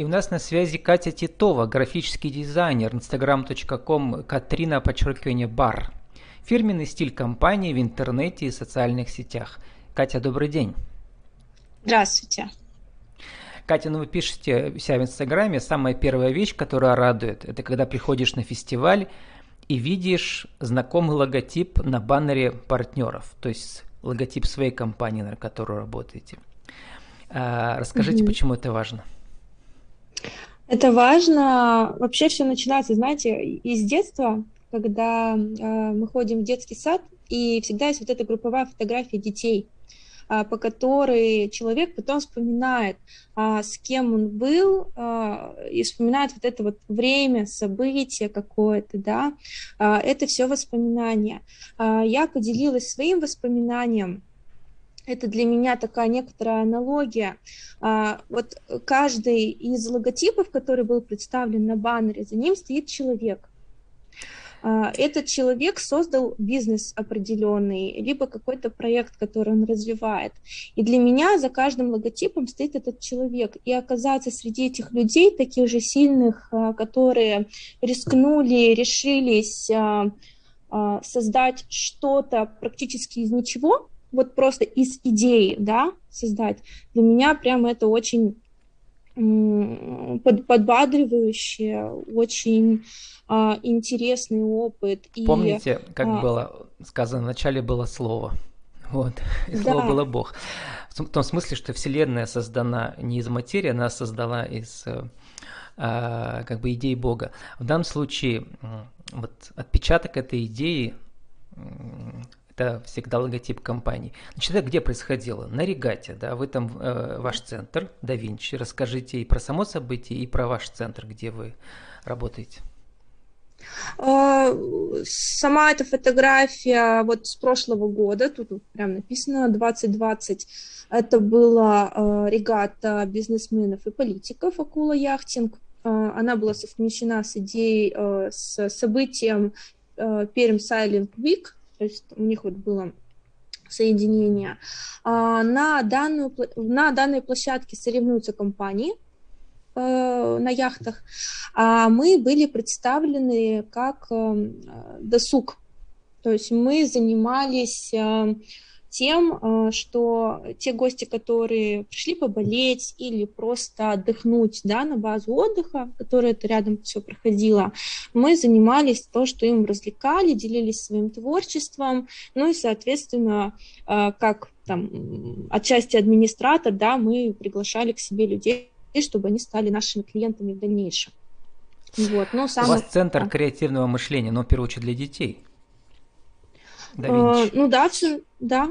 И у нас на связи Катя Титова, графический дизайнер, instagram.com Катрина, подчеркивание, бар. Фирменный стиль компании в интернете и социальных сетях. Катя, добрый день. Здравствуйте. Катя, ну вы пишете себя в Инстаграме, самая первая вещь, которая радует, это когда приходишь на фестиваль и видишь знакомый логотип на баннере партнеров, то есть логотип своей компании, на которой работаете. А, расскажите, mm-hmm. почему это важно? Это важно. Вообще все начинается, знаете, из детства, когда э, мы ходим в детский сад, и всегда есть вот эта групповая фотография детей, э, по которой человек потом вспоминает, э, с кем он был, э, и вспоминает вот это вот время, событие какое-то, да. Э, это все воспоминания. Э, я поделилась своим воспоминанием это для меня такая некоторая аналогия. А, вот каждый из логотипов, который был представлен на баннере, за ним стоит человек. А, этот человек создал бизнес определенный, либо какой-то проект, который он развивает. И для меня за каждым логотипом стоит этот человек. И оказаться среди этих людей, таких же сильных, а, которые рискнули, решились создать что-то практически из ничего, вот просто из идеи, да, создать, для меня прям это очень под, подбадривающее, очень а, интересный опыт. Помните, как а, было сказано, вначале было слово, вот, и да. слово было Бог. В том смысле, что Вселенная создана не из материи, она создала из а, как бы идей Бога. В данном случае вот отпечаток этой идеи это всегда логотип компании. Значит, это где происходило? На регате, да, вы там, э, ваш центр, да Винчи, расскажите и про само событие, и про ваш центр, где вы работаете. А, сама эта фотография вот с прошлого года, тут прям написано 2020, это была э, регата бизнесменов и политиков «Акула яхтинг». Э, она была совмещена с идеей, э, с событием э, Перм Silent Week – то есть у них вот было соединение. А, на, данную, на данной площадке соревнуются компании э, на яхтах. А мы были представлены как э, досуг. То есть мы занимались э, тем, э, что те гости, которые пришли поболеть или просто отдохнуть да, на базу отдыха, которая это рядом все проходило, мы занимались то, что им развлекали, делились своим творчеством, ну и, соответственно, э, как там отчасти администратор, да, мы приглашали к себе людей, чтобы они стали нашими клиентами в дальнейшем. Вот, ну, сам... У вас центр креативного мышления, но в первую очередь для детей. Да э, ну да, все, да.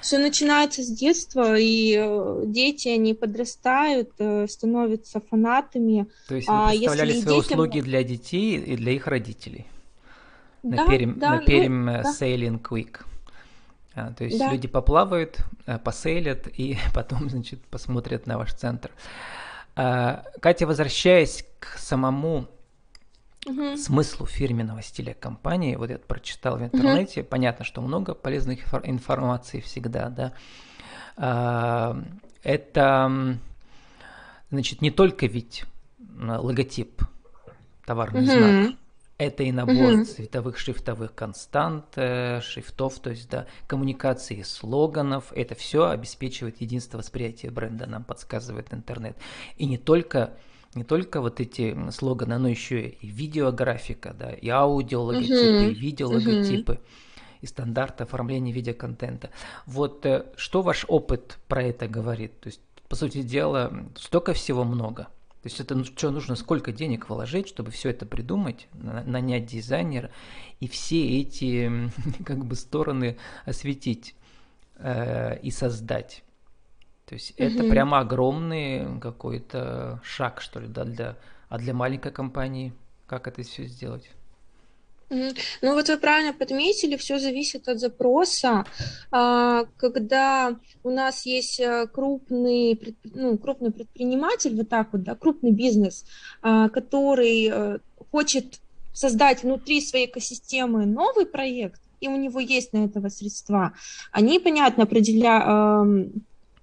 Все начинается с детства, и э, дети, они подрастают, э, становятся фанатами. То есть вы а представляли свои детям... услуги для детей и для их родителей? Да, на Перим, да, на Перим ну, да. Sailing Week. А, то есть да. люди поплавают, посейлят и потом, значит, посмотрят на ваш центр. А, Катя, возвращаясь к самому угу. смыслу фирменного стиля компании. Вот я прочитал в интернете, угу. понятно, что много полезных информации всегда, да. А, это, значит, не только ведь логотип, товарный угу. знак, это и набор угу. цветовых шрифтовых констант, э, шрифтов, то есть да, коммуникации слоганов. Это все обеспечивает единство восприятия бренда, нам подсказывает интернет. И не только не только вот эти слоганы, но еще и видеографика, да, и аудиологотипы, uh-huh. и видеологотипы, uh-huh. и стандарты оформления видеоконтента. Вот э, что ваш опыт про это говорит? То есть, по сути дела, столько всего много. То есть это ну, что нужно, сколько денег вложить, чтобы все это придумать, нанять дизайнера и все эти как бы стороны осветить э, и создать. То есть угу. это прямо огромный какой-то шаг, что ли, да, для, а для маленькой компании как это все сделать? Ну вот вы правильно подметили, все зависит от запроса. А, когда у нас есть э, крупный, ну, крупный предприниматель, вот так вот, да, крупный бизнес, а, который э, хочет создать внутри своей экосистемы новый проект, и у него есть на этого средства, они, понятно, определяют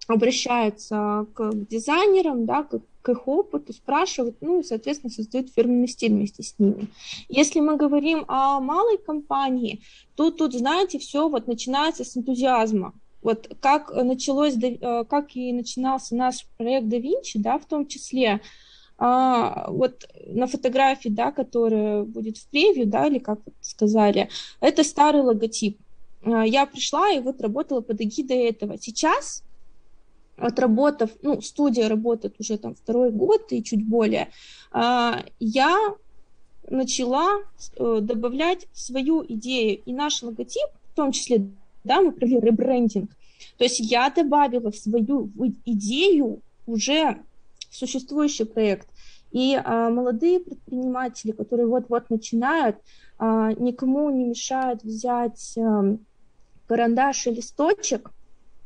обращаются к дизайнерам, да, к, к их опыту, спрашивают, ну и, соответственно, создают фирменный стиль вместе с ними. Если мы говорим о малой компании, то тут, знаете, все вот начинается с энтузиазма. Вот как началось, э, как и начинался наш проект Da Vinci, да, в том числе, а, вот на фотографии, да, которая будет в превью, да, или как сказали, это старый логотип. А, я пришла и вот работала под эгидой этого. Сейчас отработав, ну, студия работает уже там второй год и чуть более, а, я начала э, добавлять свою идею и наш логотип, в том числе, да, мы провели ребрендинг. То есть я добавила свою идею уже в существующий проект. И а, молодые предприниматели, которые вот-вот начинают, а, никому не мешают взять а, карандаш и листочек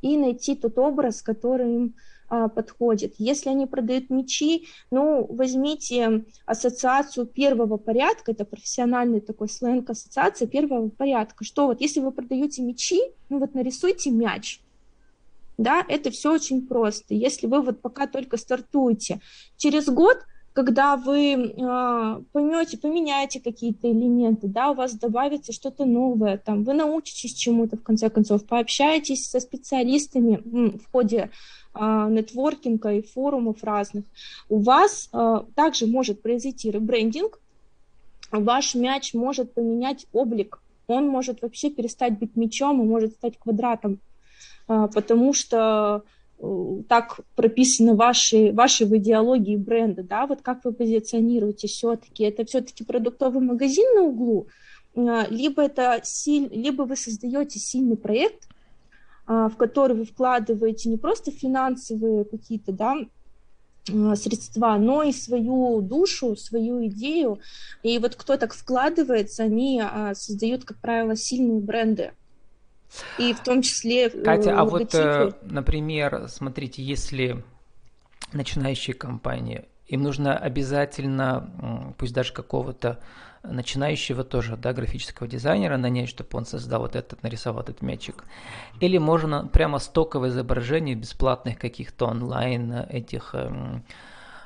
и найти тот образ, который им а, подходит. Если они продают мечи, ну, возьмите ассоциацию первого порядка, это профессиональный такой сленг ассоциация первого порядка. Что вот, если вы продаете мечи, ну вот нарисуйте мяч, да, это все очень просто. Если вы вот пока только стартуете, через год когда вы э, поймете, поменяете какие-то элементы, да, у вас добавится что-то новое, там, вы научитесь чему-то, в конце концов, пообщаетесь со специалистами в ходе э, нетворкинга и форумов разных, у вас э, также может произойти ребрендинг, ваш мяч может поменять облик, он может вообще перестать быть мячом и может стать квадратом, э, потому что так прописаны ваши, ваши в идеологии бренда, да, вот как вы позиционируете все-таки, это все-таки продуктовый магазин на углу, э, либо это силь, либо вы создаете сильный проект, э, в который вы вкладываете не просто финансовые какие-то, да, средства, но и свою душу, свою идею. И вот кто так вкладывается, они создают, как правило, сильные бренды. И в том числе... Э, Катя, а вот, э, например, смотрите, если начинающие компании, им нужно обязательно, пусть даже какого-то начинающего тоже, да, графического дизайнера нанять, чтобы он создал вот этот, нарисовал этот мячик. Или можно прямо стоковое изображение бесплатных каких-то онлайн этих э,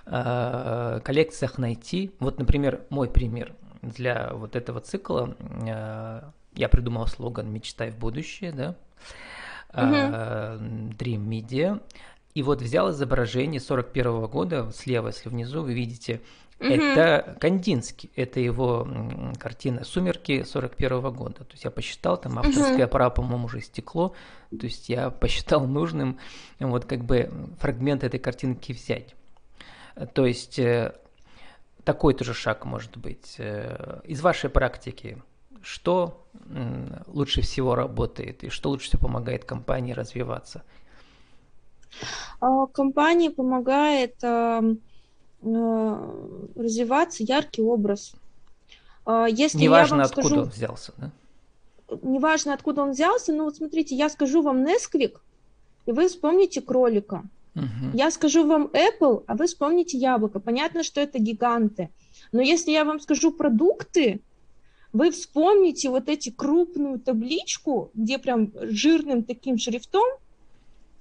э, коллекциях найти. Вот, например, мой пример для вот этого цикла э, я придумал слоган «Мечтай в будущее», да, uh-huh. Dream Media, и вот взял изображение 41 года, слева, если внизу, вы видите, uh-huh. это Кандинский, это его картина «Сумерки» 41 года. То есть я посчитал, там авторское uh-huh. право, по-моему, уже стекло, то есть я посчитал нужным вот как бы фрагмент этой картинки взять. То есть э, такой тоже шаг может быть. Э, из вашей практики что лучше всего работает и что лучше всего помогает компании развиваться? А, компании помогает а, развиваться яркий образ. А, если Неважно, откуда скажу, он взялся, да? Неважно, откуда он взялся, но вот смотрите, я скажу вам Nesquik, и вы вспомните кролика. Угу. Я скажу вам Apple, а вы вспомните яблоко. Понятно, что это гиганты. Но если я вам скажу продукты, вы вспомните вот эти крупную табличку, где прям жирным таким шрифтом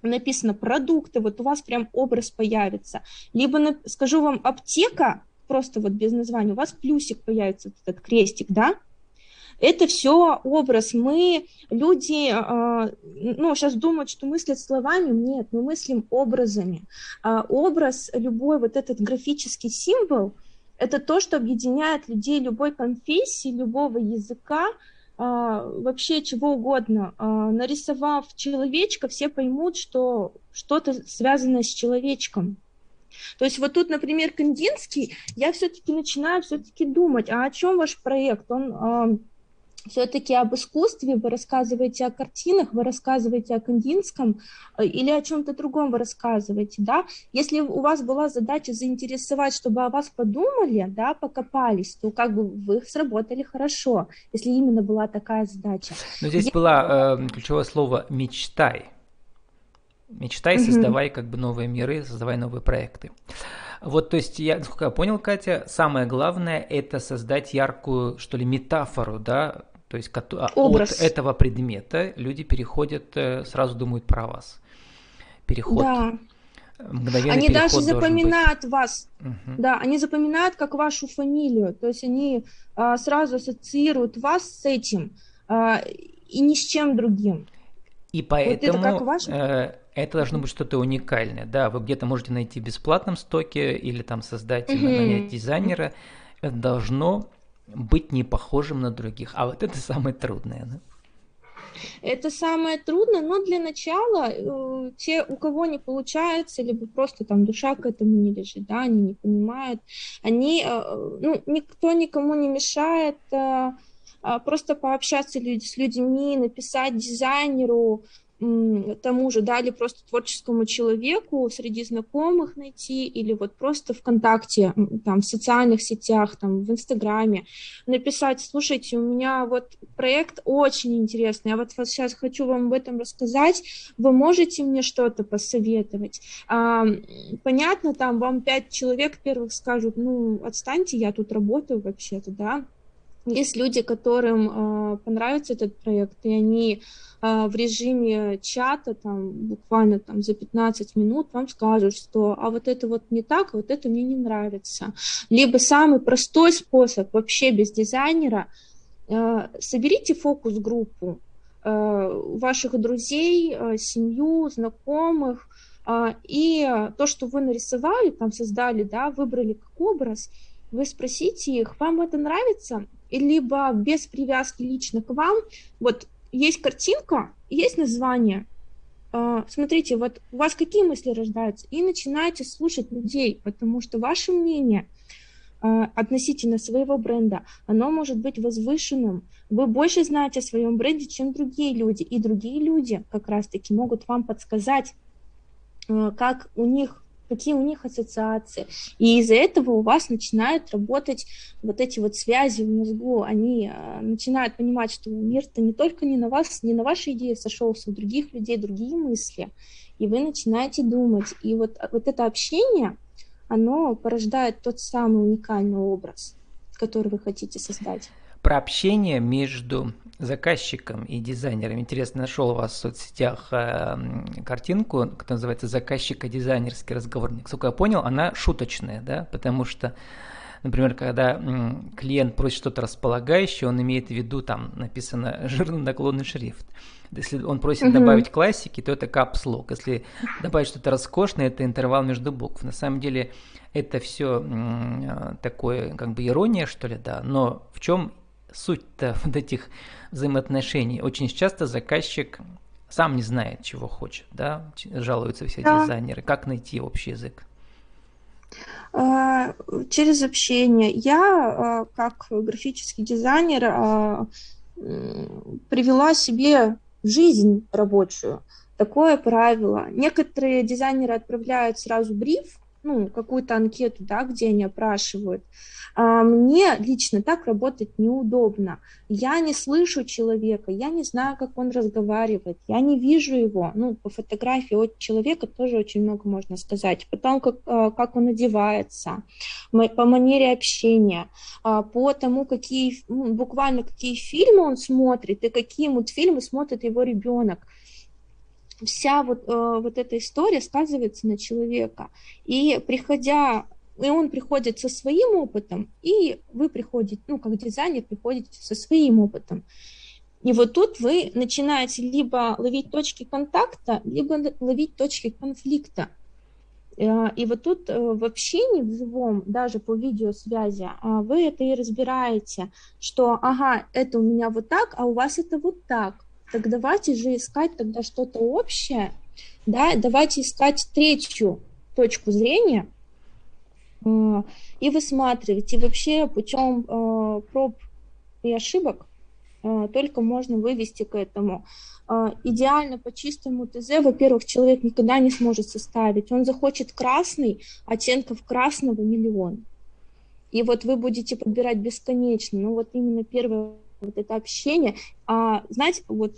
написано продукты, вот у вас прям образ появится. Либо, на, скажу вам, аптека, просто вот без названия, у вас плюсик появится, этот крестик, да? Это все образ. Мы, люди, э, ну, сейчас думают, что мыслят словами. Нет, мы мыслим образами. А образ, любой вот этот графический символ – это то, что объединяет людей любой конфессии, любого языка, а, вообще чего угодно. А, нарисовав человечка, все поймут, что что-то связанное с человечком. То есть вот тут, например, Кандинский, я все-таки начинаю все-таки думать, а о чем ваш проект? Он а, все-таки об искусстве, вы рассказываете о картинах, вы рассказываете о Кандинском э, или о чем-то другом вы рассказываете, да. Если у вас была задача заинтересовать, чтобы о вас подумали, да, покопались, то как бы вы сработали хорошо, если именно была такая задача. Но здесь Я... было э, ключевое слово «мечтай». Мечтай, создавай как бы новые миры, создавай новые проекты. Вот, то есть, я, насколько я понял, Катя, самое главное – это создать яркую, что ли, метафору, да, то есть Образ. от этого предмета люди переходят, э, сразу думают про вас. переход. Да. Мгновенный они даже запоминают быть. вас, угу. да, они запоминают как вашу фамилию, то есть они а, сразу ассоциируют вас с этим а, и ни с чем другим. И поэтому вот это, как ваш... э, это должно быть что-то уникальное. Да, вы где-то можете найти в бесплатном стоке или там создать, угу. нанять дизайнера. Это должно быть не похожим на других. А вот это самое трудное. Да? Это самое трудное, но для начала э, те, у кого не получается, либо просто там душа к этому не лежит, да, они не понимают, они, э, ну, никто никому не мешает э, а просто пообщаться с людьми, написать дизайнеру, тому же, да, или просто творческому человеку среди знакомых найти, или вот просто ВКонтакте, там, в социальных сетях, там, в Инстаграме написать, слушайте, у меня вот проект очень интересный, я вот сейчас хочу вам об этом рассказать, вы можете мне что-то посоветовать? А, понятно, там вам пять человек первых скажут, ну, отстаньте, я тут работаю вообще-то, да, есть люди, которым э, понравится этот проект, и они э, в режиме чата, там, буквально там, за 15 минут вам скажут, что а вот это вот не так, вот это мне не нравится. Либо самый простой способ, вообще без дизайнера, э, соберите фокус-группу э, ваших друзей, э, семью, знакомых, э, и то, что вы нарисовали, там создали, да, выбрали как образ, вы спросите их, вам это нравится, либо без привязки лично к вам. Вот есть картинка, есть название. А, смотрите, вот у вас какие мысли рождаются? И начинайте слушать людей, потому что ваше мнение а, относительно своего бренда, оно может быть возвышенным. Вы больше знаете о своем бренде, чем другие люди. И другие люди как раз-таки могут вам подсказать, а, как у них какие у них ассоциации. И из-за этого у вас начинают работать вот эти вот связи в мозгу. Они э, начинают понимать, что мир-то не только не на вас, не на ваши идеи сошелся, у других людей другие мысли. И вы начинаете думать. И вот, вот это общение, оно порождает тот самый уникальный образ, который вы хотите создать про общение между заказчиком и дизайнером. Интересно, нашел у вас в соцсетях э, картинку, которая называется «Заказчико-дизайнерский разговорник». Насколько я понял, она шуточная, да, потому что, например, когда клиент просит что-то располагающее, он имеет в виду, там написано жирный наклонный шрифт. Если он просит uh-huh. добавить классики, то это капслок. Если добавить что-то роскошное, это интервал между букв. На самом деле это все м, такое, как бы ирония, что ли, да, но в чем суть-то вот этих взаимоотношений. Очень часто заказчик сам не знает, чего хочет, да, жалуются все да. дизайнеры. Как найти общий язык? А, через общение. Я, а, как графический дизайнер, а, привела себе жизнь рабочую. Такое правило. Некоторые дизайнеры отправляют сразу бриф, ну, какую-то анкету, да, где они опрашивают. А мне лично так работать неудобно. Я не слышу человека, я не знаю, как он разговаривает, я не вижу его. Ну, по фотографии от человека тоже очень много можно сказать. Потом, как, а, как он одевается, по манере общения, а, по тому, какие, ну, буквально какие фильмы он смотрит и какие мультфильмы смотрит его ребенок вся вот, э, вот эта история сказывается на человека. И приходя и он приходит со своим опытом, и вы приходите, ну, как дизайнер, приходите со своим опытом. И вот тут вы начинаете либо ловить точки контакта, либо ловить точки конфликта. Э, и вот тут э, в общении в живом, даже по видеосвязи, э, вы это и разбираете, что, ага, это у меня вот так, а у вас это вот так. Так давайте же искать тогда что-то общее, да, давайте искать третью точку зрения, Э, и высматривать. И вообще путем э, проб и ошибок э, только можно вывести к этому. Идеально по чистому ТЗ, во-первых, человек никогда не сможет составить. Он захочет красный, оттенков красного миллион. И вот вы будете подбирать бесконечно. Ну вот именно первое вот это общение. А знаете, вот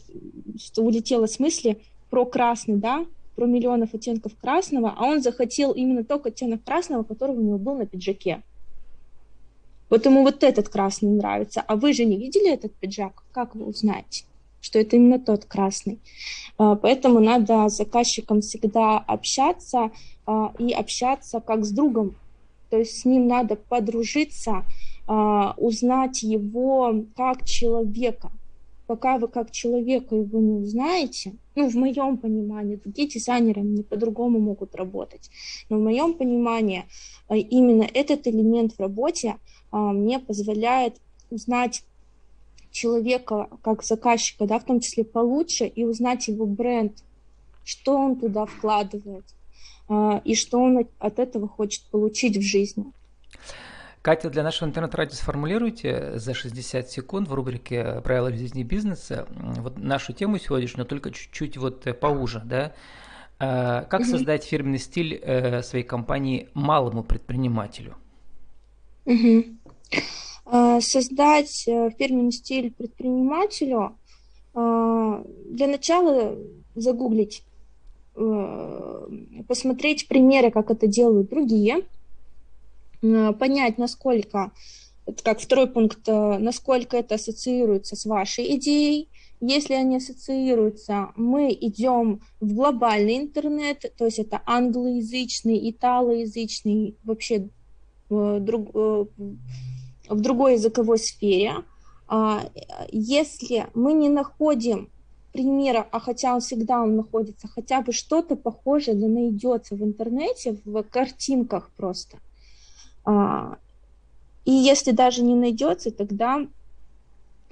что улетело с мысли про красный, да, про миллионов оттенков красного, а он захотел именно тот оттенок красного, который у него был на пиджаке. Вот ему вот этот красный нравится, а вы же не видели этот пиджак, как вы узнаете? что это именно тот красный. А, поэтому надо с заказчиком всегда общаться а, и общаться как с другом. То есть с ним надо подружиться, узнать его как человека. Пока вы как человека его не узнаете, ну, в моем понимании, другие дизайнеры не по-другому могут работать, но в моем понимании именно этот элемент в работе мне позволяет узнать человека, как заказчика, да, в том числе получше, и узнать его бренд, что он туда вкладывает, и что он от этого хочет получить в жизни. Катя, для нашего интернет-радио сформулируйте за 60 секунд в рубрике «Правила жизни и бизнеса» вот нашу тему сегодняшнюю, только чуть-чуть вот поуже, да? Э, как создать фирменный стиль э, своей компании малому предпринимателю? Э, создать э, фирменный стиль предпринимателю, э, для начала загуглить, посмотреть примеры, как это делают другие, понять, насколько, как второй пункт, насколько это ассоциируется с вашей идеей. Если они ассоциируются, мы идем в глобальный интернет, то есть это англоязычный, италоязычный, вообще друг, в другой языковой сфере, а, если мы не находим примера, а хотя он всегда он находится, хотя бы что-то похожее да найдется в интернете, в картинках просто. А, и если даже не найдется, тогда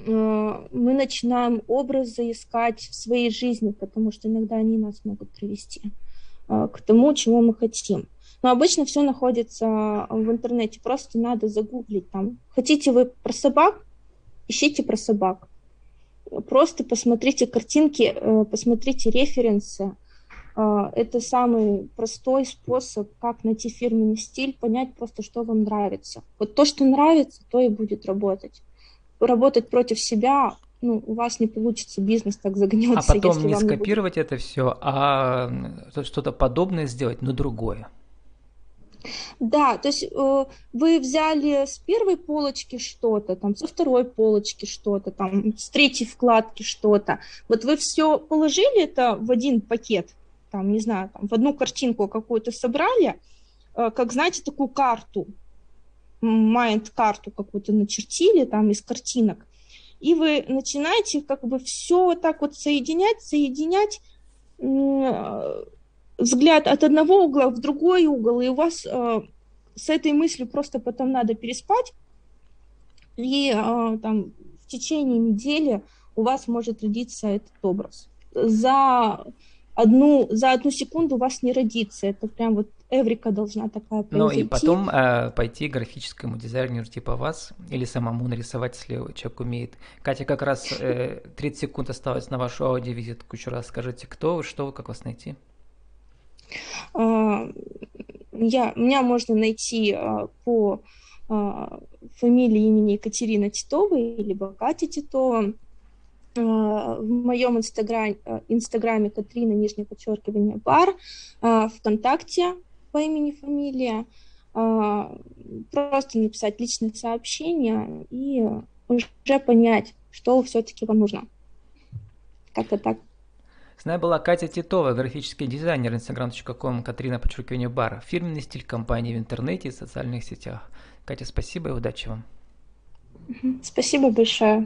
а, мы начинаем образы искать в своей жизни, потому что иногда они нас могут привести к тому, чего мы хотим. Но обычно все находится в интернете, просто надо загуглить там. Хотите вы про собак? Ищите про собак. Просто посмотрите картинки, э, посмотрите референсы. Э, это самый простой способ, как найти фирменный стиль, понять просто, что вам нравится. Вот то, что нравится, то и будет работать. Работать против себя ну, у вас не получится, бизнес так загнется. А потом не скопировать не будет... это все, а что-то подобное сделать, но другое. Да, то есть э, вы взяли с первой полочки что-то, там, со второй полочки что-то, там, с третьей вкладки что-то. Вот вы все положили это в один пакет, там, не знаю, там, в одну картинку какую-то собрали, э, как, знаете, такую карту, майнд-карту какую-то начертили там из картинок, и вы начинаете как бы все вот так вот соединять, соединять, взгляд от одного угла в другой угол, и у вас э, с этой мыслью просто потом надо переспать, и э, там в течение недели у вас может родиться этот образ. За одну, за одну секунду у вас не родится. Это прям вот эврика должна такая произойти. Ну и потом э, пойти графическому дизайнеру типа вас или самому нарисовать, если человек умеет. Катя, как раз э, 30 секунд осталось на вашу аудиовизитку. Еще раз скажите, кто вы, что вы, как вас найти? А, я, меня можно найти а, по а, фамилии имени Екатерина Титовой, либо Катя Титова. В моем инстаграме, инстаграме Катрина, нижнее подчеркивание, бар, ВКонтакте по имени, фамилия. Просто написать личное сообщение и уже понять, что все-таки вам нужно. Как-то так. С нами была Катя Титова, графический дизайнер instagram.com, Катрина подчеркивание бар, фирменный стиль компании в интернете и социальных сетях. Катя, спасибо и удачи вам. Спасибо большое.